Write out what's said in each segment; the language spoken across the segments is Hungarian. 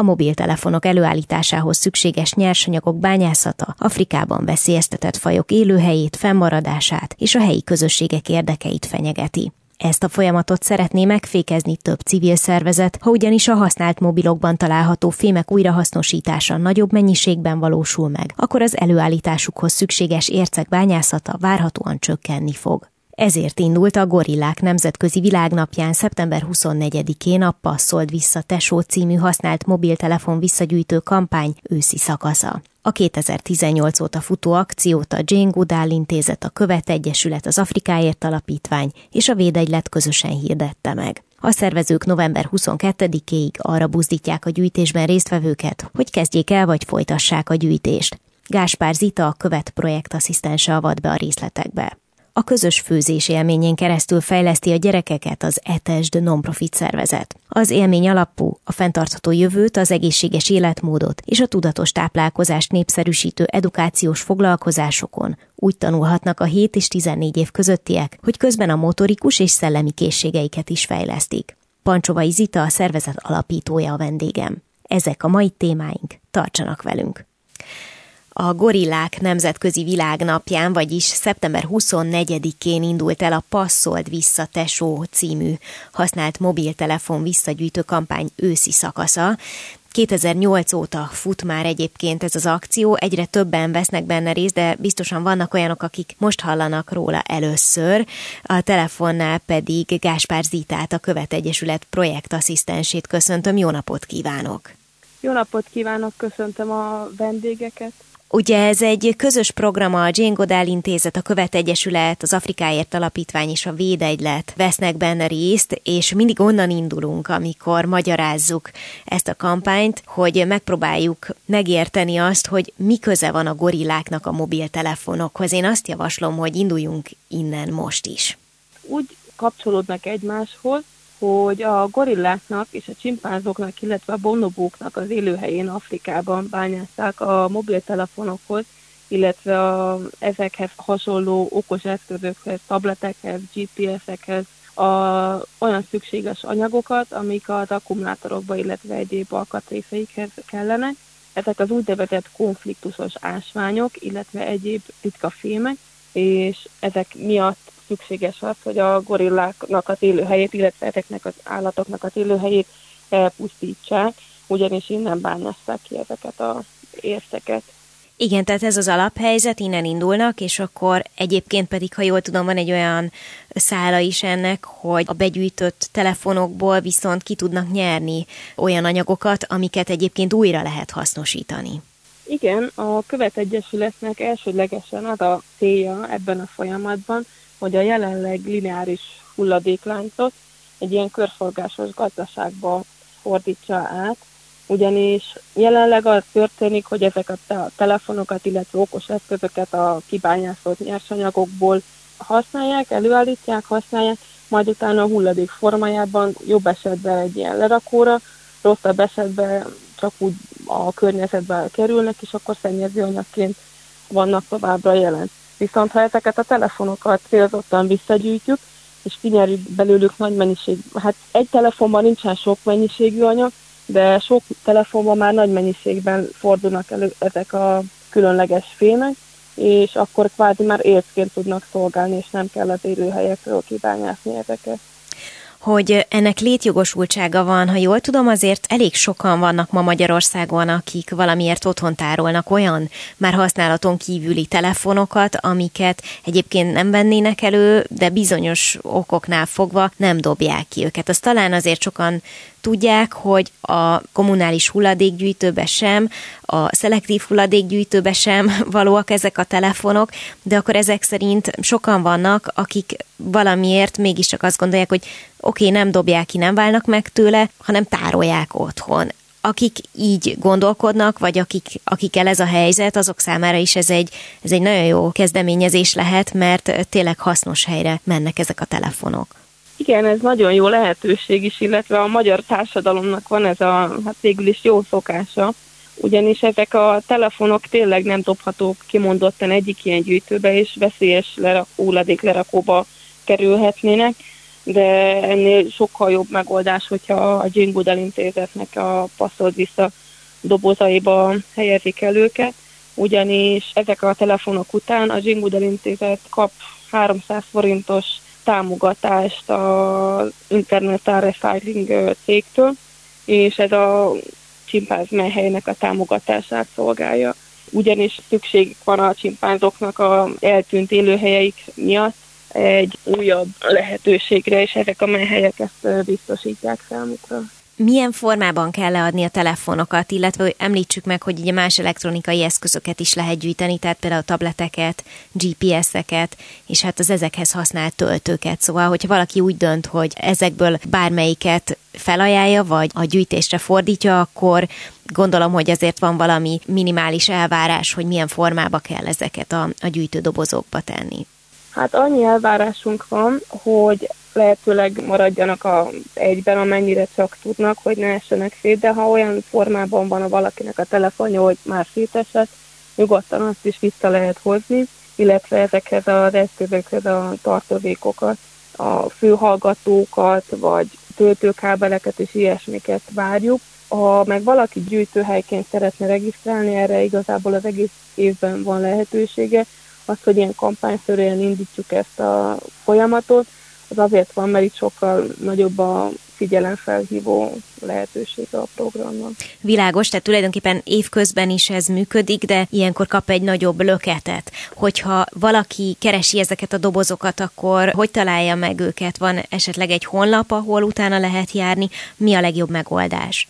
A mobiltelefonok előállításához szükséges nyersanyagok bányászata Afrikában veszélyeztetett fajok élőhelyét, fennmaradását és a helyi közösségek érdekeit fenyegeti. Ezt a folyamatot szeretné megfékezni több civil szervezet, ha ugyanis a használt mobilokban található fémek újrahasznosítása nagyobb mennyiségben valósul meg, akkor az előállításukhoz szükséges ércek bányászata várhatóan csökkenni fog. Ezért indult a Gorillák Nemzetközi Világnapján szeptember 24-én a Passzold vissza Tesó című használt mobiltelefon visszagyűjtő kampány őszi szakasza. A 2018 óta futó akciót a Jane Goodall intézet, a Követ Egyesület, az Afrikáért Alapítvány és a Védegylet közösen hirdette meg. A szervezők november 22-ig arra buzdítják a gyűjtésben résztvevőket, hogy kezdjék el vagy folytassák a gyűjtést. Gáspár Zita, a követ projektasszisztense avat be a részletekbe a közös főzés élményén keresztül fejleszti a gyerekeket az ETESD nonprofit szervezet. Az élmény alapú a fenntartható jövőt, az egészséges életmódot és a tudatos táplálkozást népszerűsítő edukációs foglalkozásokon úgy tanulhatnak a 7 és 14 év közöttiek, hogy közben a motorikus és szellemi készségeiket is fejlesztik. Pancsovai Zita a szervezet alapítója a vendégem. Ezek a mai témáink, tartsanak velünk! A Gorillák Nemzetközi Világnapján, vagyis szeptember 24-én indult el a Passzold vissza Tesó című használt mobiltelefon visszagyűjtő kampány őszi szakasza. 2008 óta fut már egyébként ez az akció, egyre többen vesznek benne részt, de biztosan vannak olyanok, akik most hallanak róla először. A telefonnál pedig Gáspár Zitát, a Követ Egyesület projektasszisztensét köszöntöm. Jó napot kívánok! Jó napot kívánok, köszöntöm a vendégeket! Ugye ez egy közös program, a Jane Goodall Intézet, a Követ Egyesület, az Afrikáért Alapítvány és a Védegylet vesznek benne részt, és mindig onnan indulunk, amikor magyarázzuk ezt a kampányt, hogy megpróbáljuk megérteni azt, hogy mi köze van a gorilláknak a mobiltelefonokhoz. Én azt javaslom, hogy induljunk innen most is. Úgy kapcsolódnak egymáshoz, hogy a gorilláknak és a csimpánzoknak, illetve a bonobóknak az élőhelyén Afrikában bányázták a mobiltelefonokhoz, illetve a, ezekhez hasonló okos eszközökhez, tabletekhez, GPS-ekhez a, olyan szükséges anyagokat, amik az akkumulátorokba, illetve egyéb alkatrészeikhez kellenek. Ezek az úgynevezett konfliktusos ásványok, illetve egyéb ritka fémek, és ezek miatt szükséges az, hogy a gorilláknak az élőhelyét, illetve ezeknek az állatoknak az élőhelyét elpusztítsák, ugyanis innen bányásszák ki ezeket az érteket. Igen, tehát ez az alaphelyzet, innen indulnak, és akkor egyébként pedig, ha jól tudom, van egy olyan szála is ennek, hogy a begyűjtött telefonokból viszont ki tudnak nyerni olyan anyagokat, amiket egyébként újra lehet hasznosítani. Igen, a Követegyesületnek elsődlegesen az a célja ebben a folyamatban, hogy a jelenleg lineáris hulladékláncot egy ilyen körforgásos gazdaságba fordítsa át, ugyanis jelenleg az történik, hogy ezeket a telefonokat, illetve okos eszközöket a kibányászott nyersanyagokból használják, előállítják, használják, majd utána a hulladék formájában jobb esetben egy ilyen lerakóra, rosszabb esetben csak úgy a környezetbe kerülnek, és akkor szennyező anyagként vannak továbbra jelen. Viszont ha ezeket a telefonokat célzottan visszagyűjtjük, és kinyerjük belőlük nagy mennyiség, hát egy telefonban nincsen sok mennyiségű anyag, de sok telefonban már nagy mennyiségben fordulnak elő ezek a különleges fémek, és akkor kvázi már ércként tudnak szolgálni, és nem kell az élőhelyekről kibányászni ezeket. Hogy ennek létjogosultsága van. Ha jól tudom, azért elég sokan vannak ma Magyarországon, akik valamiért otthon tárolnak olyan már használaton kívüli telefonokat, amiket egyébként nem vennének elő, de bizonyos okoknál fogva nem dobják ki őket. Azt talán azért sokan tudják, hogy a kommunális hulladékgyűjtőbe sem, a szelektív hulladékgyűjtőbe sem valóak ezek a telefonok, de akkor ezek szerint sokan vannak, akik valamiért mégiscsak azt gondolják, hogy oké, okay, nem dobják ki, nem válnak meg tőle, hanem tárolják otthon akik így gondolkodnak, vagy akik, akikkel ez a helyzet, azok számára is ez egy, ez egy nagyon jó kezdeményezés lehet, mert tényleg hasznos helyre mennek ezek a telefonok. Igen, ez nagyon jó lehetőség is, illetve a magyar társadalomnak van ez a, hát végül is jó szokása, ugyanis ezek a telefonok tényleg nem dobhatók kimondottan egyik ilyen gyűjtőbe, és veszélyes hulladék lerakóba kerülhetnének, de ennél sokkal jobb megoldás, hogyha a Jane intézetnek a passzolt vissza dobozaiba helyezik el őket, ugyanis ezek a telefonok után a Jane intézet kap 300 forintos támogatást az Internet Recycling cégtől, és ez a csimpánz helynek a támogatását szolgálja. Ugyanis szükség van a csimpánzoknak a eltűnt élőhelyeik miatt egy újabb lehetőségre, és ezek a helyek ezt biztosítják számukra milyen formában kell leadni a telefonokat, illetve hogy említsük meg, hogy ugye más elektronikai eszközöket is lehet gyűjteni, tehát például tableteket, GPS-eket, és hát az ezekhez használt töltőket. Szóval, hogyha valaki úgy dönt, hogy ezekből bármelyiket felajánlja, vagy a gyűjtésre fordítja, akkor gondolom, hogy azért van valami minimális elvárás, hogy milyen formába kell ezeket a, a gyűjtődobozokba tenni. Hát annyi elvárásunk van, hogy lehetőleg maradjanak a egyben, amennyire csak tudnak, hogy ne essenek szét, de ha olyan formában van a valakinek a telefonja, hogy már szétesett, nyugodtan azt is vissza lehet hozni, illetve ezekhez az eszközökhez a tartozékokat, a főhallgatókat, vagy töltőkábeleket és ilyesmiket várjuk. Ha meg valaki gyűjtőhelyként szeretne regisztrálni, erre igazából az egész évben van lehetősége, az, hogy ilyen kampányszerűen indítjuk ezt a folyamatot, az azért van, mert itt sokkal nagyobb a figyelemfelhívó lehetősége a programnak. Világos, tehát tulajdonképpen évközben is ez működik, de ilyenkor kap egy nagyobb löketet. Hogyha valaki keresi ezeket a dobozokat, akkor hogy találja meg őket? Van esetleg egy honlap, ahol utána lehet járni? Mi a legjobb megoldás?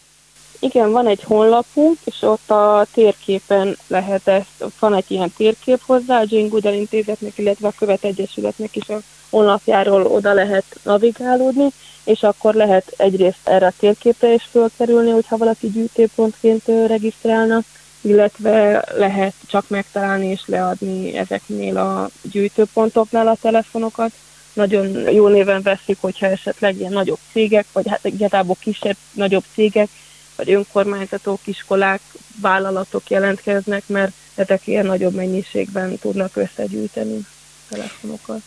Igen, van egy honlapunk, és ott a térképen lehet ezt, van egy ilyen térkép hozzá, a Jane Goodall intézetnek, illetve a Követ Egyesületnek is a honlapjáról oda lehet navigálódni, és akkor lehet egyrészt erre a térképre is fölkerülni, hogyha valaki gyűjtőpontként regisztrálna, illetve lehet csak megtalálni és leadni ezeknél a gyűjtőpontoknál a telefonokat. Nagyon jó néven veszik, hogyha esetleg ilyen nagyobb cégek, vagy hát igazából kisebb, nagyobb cégek, vagy önkormányzatok, iskolák, vállalatok jelentkeznek, mert ezek ilyen nagyobb mennyiségben tudnak összegyűjteni telefonokat.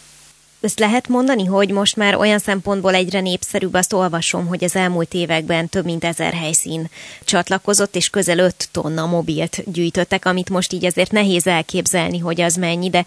Ezt lehet mondani, hogy most már olyan szempontból egyre népszerűbb, azt olvasom, hogy az elmúlt években több mint ezer helyszín csatlakozott, és közel 5 tonna mobilt gyűjtöttek, amit most így azért nehéz elképzelni, hogy az mennyi, de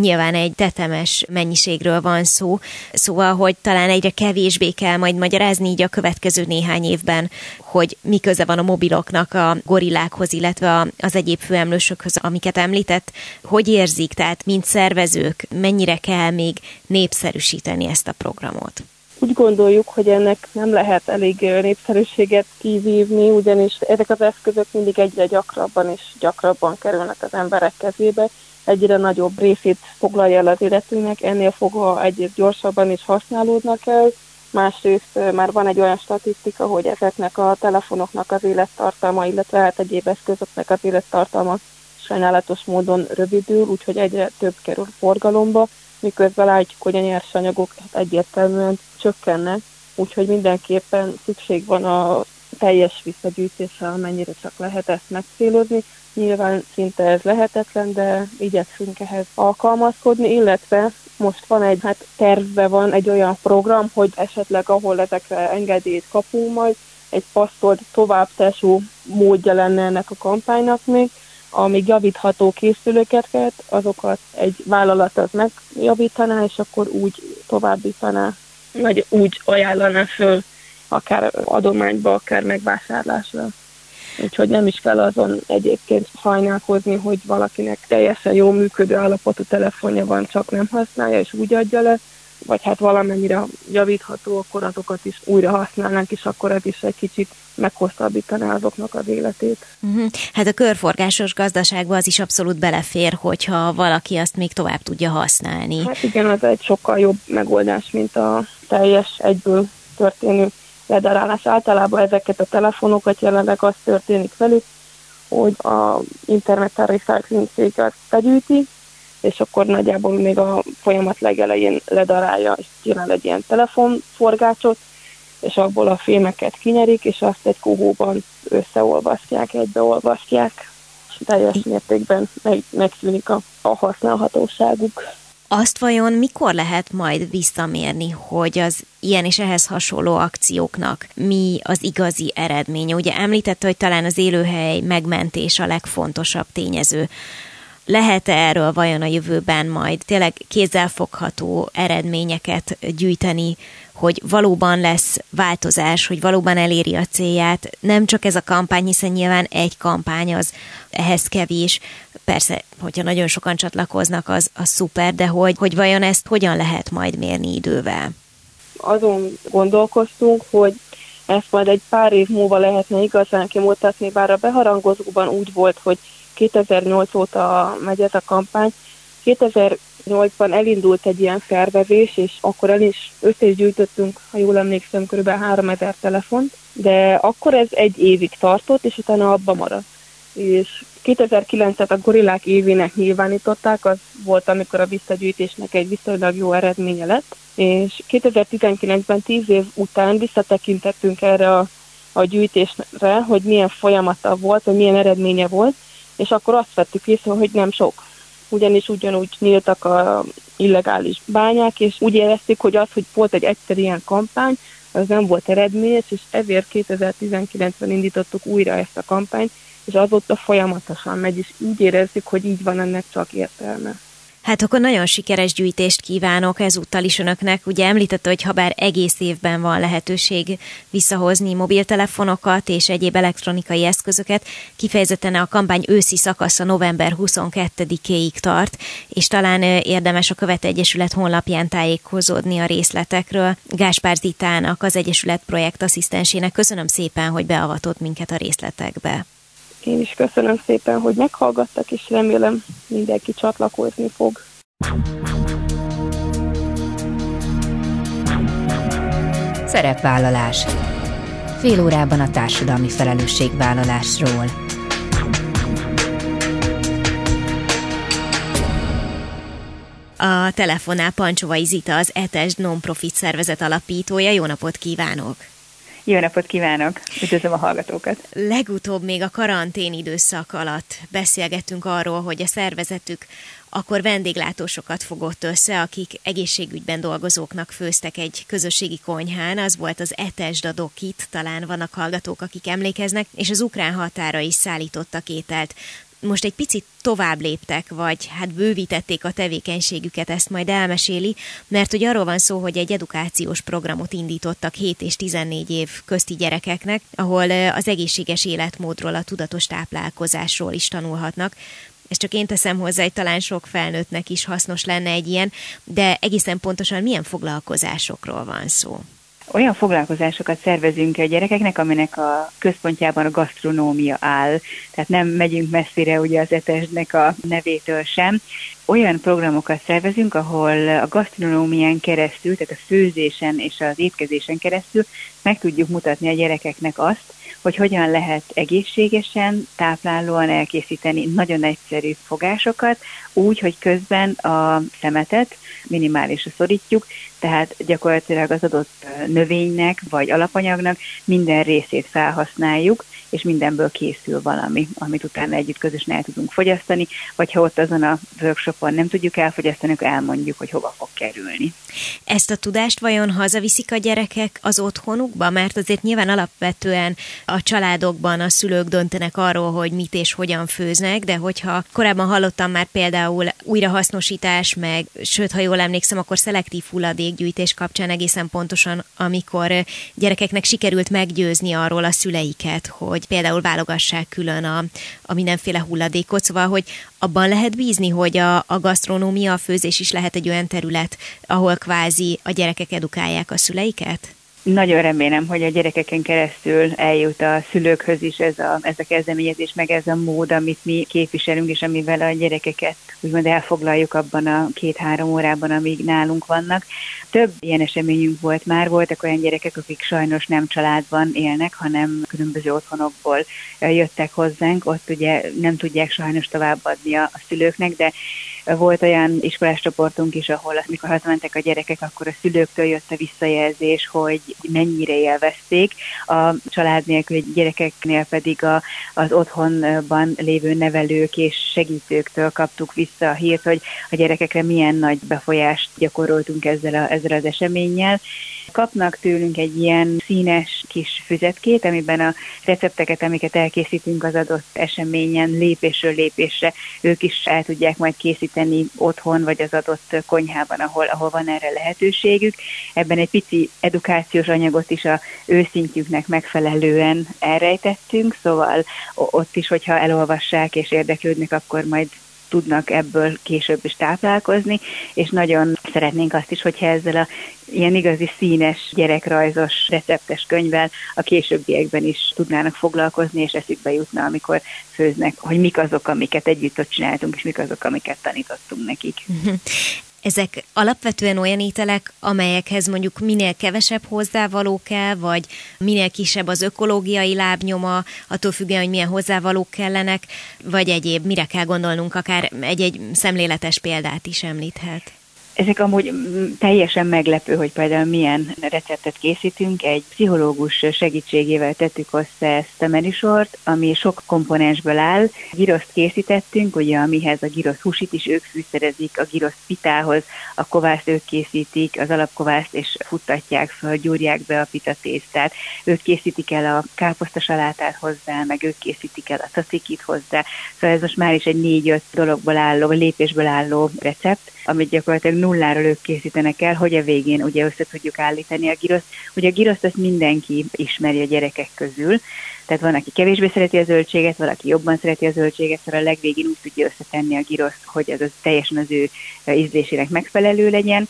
nyilván egy tetemes mennyiségről van szó, szóval, hogy talán egyre kevésbé kell majd magyarázni így a következő néhány évben, hogy mi köze van a mobiloknak a gorillákhoz, illetve az egyéb főemlősökhöz, amiket említett, hogy érzik, tehát mint szervezők, mennyire kell még népszerűsíteni ezt a programot? Úgy gondoljuk, hogy ennek nem lehet elég népszerűséget kivívni, ugyanis ezek az eszközök mindig egyre gyakrabban és gyakrabban kerülnek az emberek kezébe, egyre nagyobb részét foglalja el az életünknek, ennél fogva egyrészt gyorsabban is használódnak el, másrészt már van egy olyan statisztika, hogy ezeknek a telefonoknak az élettartalma, illetve hát egyéb eszközöknek az élettartalma sajnálatos módon rövidül, úgyhogy egyre több kerül forgalomba, miközben látjuk, hogy a nyersanyagok hát egyértelműen csökkennek, úgyhogy mindenképpen szükség van a teljes visszagyűjtésre, amennyire csak lehet ezt megcélozni. Nyilván szinte ez lehetetlen, de igyekszünk ehhez alkalmazkodni, illetve most van egy, hát tervbe van egy olyan program, hogy esetleg ahol ezekre engedélyt kapunk majd, egy passzolt továbbteső módja lenne ennek a kampánynak még, amíg javítható készülőket, azokat egy vállalat az megjavítaná, és akkor úgy továbbítaná nagy úgy ajánlana föl, akár adományba, akár megvásárlásra. Úgyhogy nem is kell azon egyébként hajnálkozni, hogy valakinek teljesen jó működő állapotú telefonja van, csak nem használja, és úgy adja le, vagy hát valamennyire javítható, akkor azokat is újra használnánk, és akkor ez is egy kicsit meghosszabbítaná azoknak az életét. Uh-huh. Hát a körforgásos gazdaságban az is abszolút belefér, hogyha valaki azt még tovább tudja használni. Hát igen, az egy sokkal jobb megoldás, mint a teljes egyből történő ledarálás. Általában ezeket a telefonokat jelenleg az történik velük, hogy a internet recycling cég azt begyűjti, és akkor nagyjából még a folyamat legelején ledarálja, és csinál egy ilyen telefonforgácsot, és abból a fémeket kinyerik, és azt egy kohóban összeolvasztják, egybeolvasztják, és teljes mértékben meg, megszűnik a, a használhatóságuk. Azt vajon mikor lehet majd visszamérni, hogy az ilyen és ehhez hasonló akcióknak mi az igazi eredménye? Ugye említette, hogy talán az élőhely megmentés a legfontosabb tényező. Lehet-e erről vajon a jövőben majd tényleg kézzelfogható eredményeket gyűjteni, hogy valóban lesz változás, hogy valóban eléri a célját. Nem csak ez a kampány, hiszen nyilván egy kampány az ehhez kevés. Persze, hogyha nagyon sokan csatlakoznak, az, az szuper, de hogy, hogy vajon ezt hogyan lehet majd mérni idővel? Azon gondolkoztunk, hogy ezt majd egy pár év múlva lehetne igazán kimutatni, bár a beharangozóban úgy volt, hogy 2008 óta megy ez a kampány. 2008-ban elindult egy ilyen szervezés, és akkor el is össze is gyűjtöttünk, ha jól emlékszem, kb. 3000 telefont, de akkor ez egy évig tartott, és utána abba maradt. És 2009-et a gorillák évének nyilvánították, az volt, amikor a visszagyűjtésnek egy viszonylag jó eredménye lett, és 2019-ben 10 év után visszatekintettünk erre a, a gyűjtésre, hogy milyen folyamata volt, hogy milyen eredménye volt, és akkor azt vettük észre, hogy nem sok. Ugyanis ugyanúgy nyíltak a illegális bányák, és úgy éreztük, hogy az, hogy volt egy egyszer ilyen kampány, az nem volt eredményes, és ezért 2019-ben indítottuk újra ezt a kampányt, és azóta folyamatosan megy, és úgy érezzük, hogy így van ennek csak értelme. Hát akkor nagyon sikeres gyűjtést kívánok ezúttal is önöknek. Ugye említette, hogy ha bár egész évben van lehetőség visszahozni mobiltelefonokat és egyéb elektronikai eszközöket, kifejezetten a kampány őszi szakasza november 22-éig tart, és talán érdemes a Követ Egyesület honlapján tájékozódni a részletekről. Gáspár Zitának, az Egyesület projektasszisztensének köszönöm szépen, hogy beavatott minket a részletekbe. Én is köszönöm szépen, hogy meghallgattak, és remélem mindenki csatlakozni fog. Szerepvállalás. Fél órában a társadalmi felelősségvállalásról. A telefonál Pancsovai Zita, az ETES non-profit szervezet alapítója. Jó napot kívánok! Jó napot kívánok! Üdvözlöm a hallgatókat! Legutóbb még a karantén időszak alatt beszélgettünk arról, hogy a szervezetük akkor vendéglátósokat fogott össze, akik egészségügyben dolgozóknak főztek egy közösségi konyhán, az volt az Etesda Dokit, talán vannak hallgatók, akik emlékeznek, és az ukrán határa is szállítottak ételt most egy picit tovább léptek, vagy hát bővítették a tevékenységüket, ezt majd elmeséli, mert hogy arról van szó, hogy egy edukációs programot indítottak 7 és 14 év közti gyerekeknek, ahol az egészséges életmódról, a tudatos táplálkozásról is tanulhatnak. Ezt csak én teszem hozzá, hogy talán sok felnőttnek is hasznos lenne egy ilyen, de egészen pontosan milyen foglalkozásokról van szó olyan foglalkozásokat szervezünk a gyerekeknek, aminek a központjában a gasztronómia áll. Tehát nem megyünk messzire ugye az etesnek a nevétől sem. Olyan programokat szervezünk, ahol a gasztronómián keresztül, tehát a főzésen és az étkezésen keresztül meg tudjuk mutatni a gyerekeknek azt, hogy hogyan lehet egészségesen, táplálóan elkészíteni nagyon egyszerű fogásokat, úgy, hogy közben a szemetet minimálisra szorítjuk, tehát gyakorlatilag az adott növénynek vagy alapanyagnak minden részét felhasználjuk, és mindenből készül valami, amit utána együtt közösen el tudunk fogyasztani, vagy ha ott azon a workshopon nem tudjuk elfogyasztani, akkor elmondjuk, hogy hova fog kerülni. Ezt a tudást vajon hazaviszik a gyerekek az otthonukba? Mert azért nyilván alapvetően a családokban a szülők döntenek arról, hogy mit és hogyan főznek, de hogyha korábban hallottam már például újrahasznosítás, meg sőt, ha jól emlékszem, akkor szelektív hulladékgyűjtés kapcsán egészen pontosan, amikor gyerekeknek sikerült meggyőzni arról a szüleiket, hogy például válogassák külön a, a mindenféle hulladékot, szóval, hogy abban lehet bízni, hogy a, a gasztronómia, a főzés is lehet egy olyan terület, ahol kvázi a gyerekek edukálják a szüleiket? Nagyon remélem, hogy a gyerekeken keresztül eljut a szülőkhöz is ez a, ez a kezdeményezés, meg ez a mód, amit mi képviselünk, és amivel a gyerekeket úgymond elfoglaljuk abban a két-három órában, amíg nálunk vannak. Több ilyen eseményünk volt már, voltak olyan gyerekek, akik sajnos nem családban élnek, hanem különböző otthonokból jöttek hozzánk, ott ugye nem tudják sajnos továbbadni a, a szülőknek, de volt olyan iskolás csoportunk is, ahol amikor hazamentek a gyerekek, akkor a szülőktől jött a visszajelzés, hogy mennyire élvezték. A család nélküli gyerekeknél pedig a, az otthonban lévő nevelők és segítőktől kaptuk vissza a hírt, hogy a gyerekekre milyen nagy befolyást gyakoroltunk ezzel, a, ezzel az eseménnyel kapnak tőlünk egy ilyen színes kis füzetkét, amiben a recepteket, amiket elkészítünk az adott eseményen lépésről lépésre, ők is el tudják majd készíteni otthon, vagy az adott konyhában, ahol, ahol van erre lehetőségük. Ebben egy pici edukációs anyagot is a őszintjüknek megfelelően elrejtettünk, szóval ott is, hogyha elolvassák és érdeklődnek, akkor majd tudnak ebből később is táplálkozni, és nagyon szeretnénk azt is, hogyha ezzel a ilyen igazi színes gyerekrajzos receptes könyvvel a későbbiekben is tudnának foglalkozni, és eszükbe jutna, amikor főznek, hogy mik azok, amiket együtt ott csináltunk, és mik azok, amiket tanítottunk nekik. Ezek alapvetően olyan ételek, amelyekhez mondjuk minél kevesebb hozzávaló kell, vagy minél kisebb az ökológiai lábnyoma, attól függően, hogy milyen hozzávalók kellenek, vagy egyéb, mire kell gondolnunk, akár egy-egy szemléletes példát is említhet. Ezek amúgy mm, teljesen meglepő, hogy például milyen receptet készítünk. Egy pszichológus segítségével tettük össze ezt a menüsort, ami sok komponensből áll. Giroszt készítettünk, ugye amihez a girosz húsit is ők fűszerezik, a girosz pitához, a kovászt ők készítik, az alapkovászt és futtatják fel, gyúrják be a pita tésztát. Ők készítik el a káposztasalátát hozzá, meg ők készítik el a tacikit hozzá. Szóval ez most már is egy négy-öt dologból álló, lépésből álló recept, amit gyakorlatilag nulláról ők készítenek el, hogy a végén ugye össze tudjuk állítani a giroszt. Ugye a giroszt azt mindenki ismeri a gyerekek közül, tehát van, aki kevésbé szereti a zöldséget, valaki jobban szereti a zöldséget, szóval a legvégén úgy tudja összetenni a giroszt, hogy az, az teljesen az ő ízlésének megfelelő legyen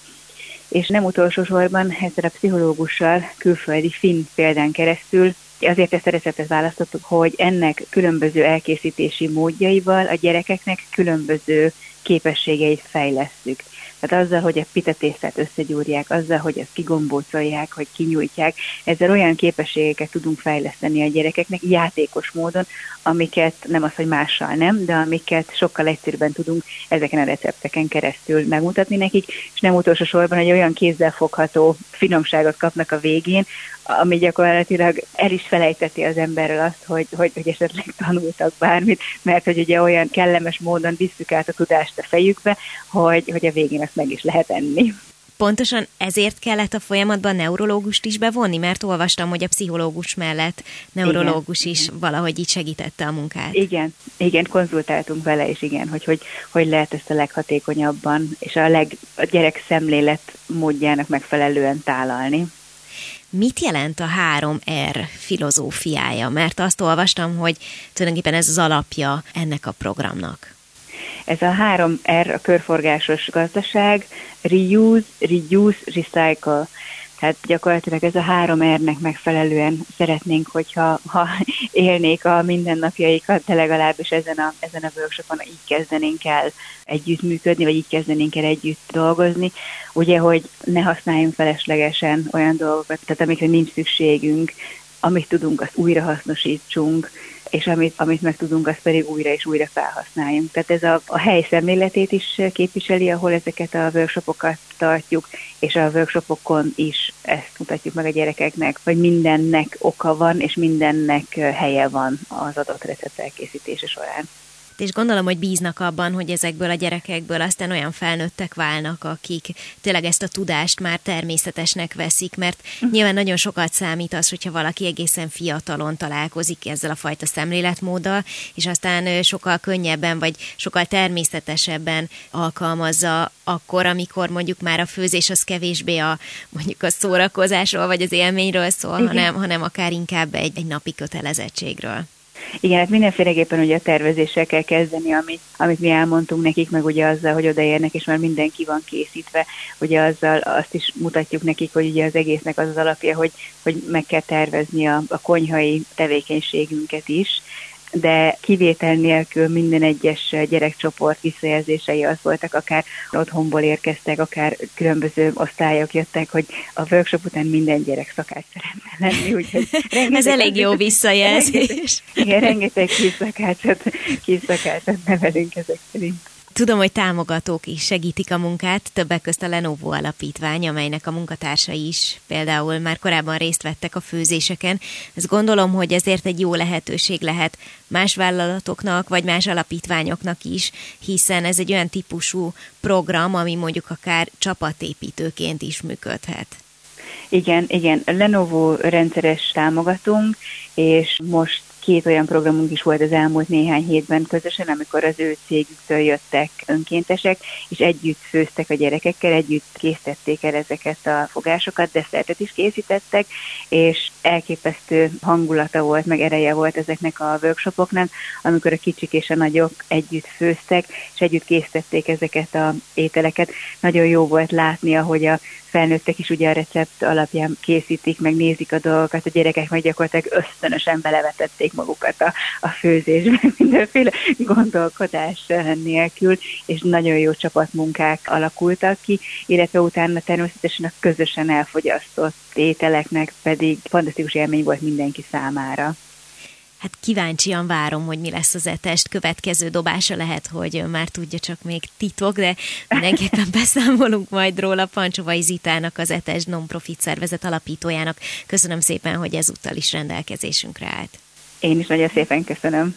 és nem utolsó sorban ezzel a pszichológussal külföldi finn példán keresztül Azért ezt a receptet választottuk, hogy ennek különböző elkészítési módjaival a gyerekeknek különböző képességeit fejlesztük. Tehát azzal, hogy a pitatésztát összegyúrják, azzal, hogy azt kigombócolják, hogy kinyújtják, ezzel olyan képességeket tudunk fejleszteni a gyerekeknek játékos módon, amiket nem az, hogy mással nem, de amiket sokkal egyszerűbben tudunk ezeken a recepteken keresztül megmutatni nekik, és nem utolsó sorban egy olyan kézzel fogható finomságot kapnak a végén, ami gyakorlatilag el is felejteti az emberrel azt, hogy, hogy, hogy esetleg tanultak bármit, mert hogy ugye olyan kellemes módon visszük át a tudást a fejükbe, hogy, hogy a végén ezt meg is lehet enni. Pontosan ezért kellett a folyamatban neurológust is bevonni, mert olvastam, hogy a pszichológus mellett neurológus igen, is igen. valahogy így segítette a munkát. Igen, igen, konzultáltunk vele, és igen, hogy, hogy hogy lehet ezt a leghatékonyabban, és a, leg, a gyerek szemlélet módjának megfelelően tálalni. Mit jelent a 3R filozófiája? Mert azt olvastam, hogy tulajdonképpen ez az alapja ennek a programnak. Ez a 3R, a körforgásos gazdaság, reuse, reduce, recycle. Tehát gyakorlatilag ez a három R-nek megfelelően szeretnénk, hogyha ha élnék a mindennapjaikat, de legalábbis ezen a, ezen a workshopon így kezdenénk el együttműködni, vagy így kezdenénk el együtt dolgozni. Ugye, hogy ne használjunk feleslegesen olyan dolgokat, tehát amikre nincs szükségünk, amit tudunk, azt újra hasznosítsunk, és amit, amit meg tudunk, azt pedig újra és újra felhasználjunk. Tehát ez a, a hely szemléletét is képviseli, ahol ezeket a workshopokat tartjuk, és a workshopokon is ezt mutatjuk meg a gyerekeknek, hogy mindennek oka van, és mindennek helye van az adott recept elkészítése során és gondolom, hogy bíznak abban, hogy ezekből a gyerekekből aztán olyan felnőttek válnak, akik tényleg ezt a tudást már természetesnek veszik, mert uh-huh. nyilván nagyon sokat számít az, hogyha valaki egészen fiatalon találkozik ezzel a fajta szemléletmóddal, és aztán sokkal könnyebben, vagy sokkal természetesebben alkalmazza akkor, amikor mondjuk már a főzés az kevésbé a mondjuk a szórakozásról, vagy az élményről szól, hanem, hanem akár inkább egy, egy napi kötelezettségről. Igen, hát mindenféleképpen ugye a tervezéssel kell kezdeni, amit, amit mi elmondtunk nekik, meg ugye azzal, hogy odaérnek, és már mindenki van készítve, ugye azzal azt is mutatjuk nekik, hogy ugye az egésznek az az alapja, hogy, hogy meg kell tervezni a, a konyhai tevékenységünket is, de kivétel nélkül minden egyes gyerekcsoport visszajelzései az voltak, akár otthonból érkeztek, akár különböző osztályok jöttek, hogy a workshop után minden gyerek szakács szeretne lenni, úgyhogy Ez elég jó visszajelzés. Rengeteg, igen, rengeteg kis szakácsot, kis szakácsot nevelünk ezek szerint. Tudom, hogy támogatók is segítik a munkát, többek közt a Lenovo alapítvány, amelynek a munkatársai is például már korábban részt vettek a főzéseken. Ezt gondolom, hogy ezért egy jó lehetőség lehet más vállalatoknak, vagy más alapítványoknak is, hiszen ez egy olyan típusú program, ami mondjuk akár csapatépítőként is működhet. Igen, igen, Lenovo rendszeres támogatunk, és most két olyan programunk is volt az elmúlt néhány hétben közösen, amikor az ő cégüktől jöttek önkéntesek, és együtt főztek a gyerekekkel, együtt készítették el ezeket a fogásokat, desszertet is készítettek, és elképesztő hangulata volt, meg ereje volt ezeknek a workshopoknak, amikor a kicsik és a nagyok együtt főztek, és együtt készítették ezeket a ételeket. Nagyon jó volt látni, ahogy a felnőttek is ugye a recept alapján készítik, meg nézik a dolgokat, a gyerekek meg gyakorlatilag ösztönösen belevetették magukat a, a főzésbe, mindenféle gondolkodás nélkül, és nagyon jó csapatmunkák alakultak ki, illetve utána természetesen a közösen elfogyasztott ételeknek pedig fantasztikus élmény volt mindenki számára. Hát kíváncsian várom, hogy mi lesz az etest. Következő dobása lehet, hogy már tudja, csak még titok, de mindenképpen beszámolunk majd róla Pancsovai Zitának, az etest non-profit szervezet alapítójának. Köszönöm szépen, hogy ezúttal is rendelkezésünkre állt. Én is nagyon szépen köszönöm.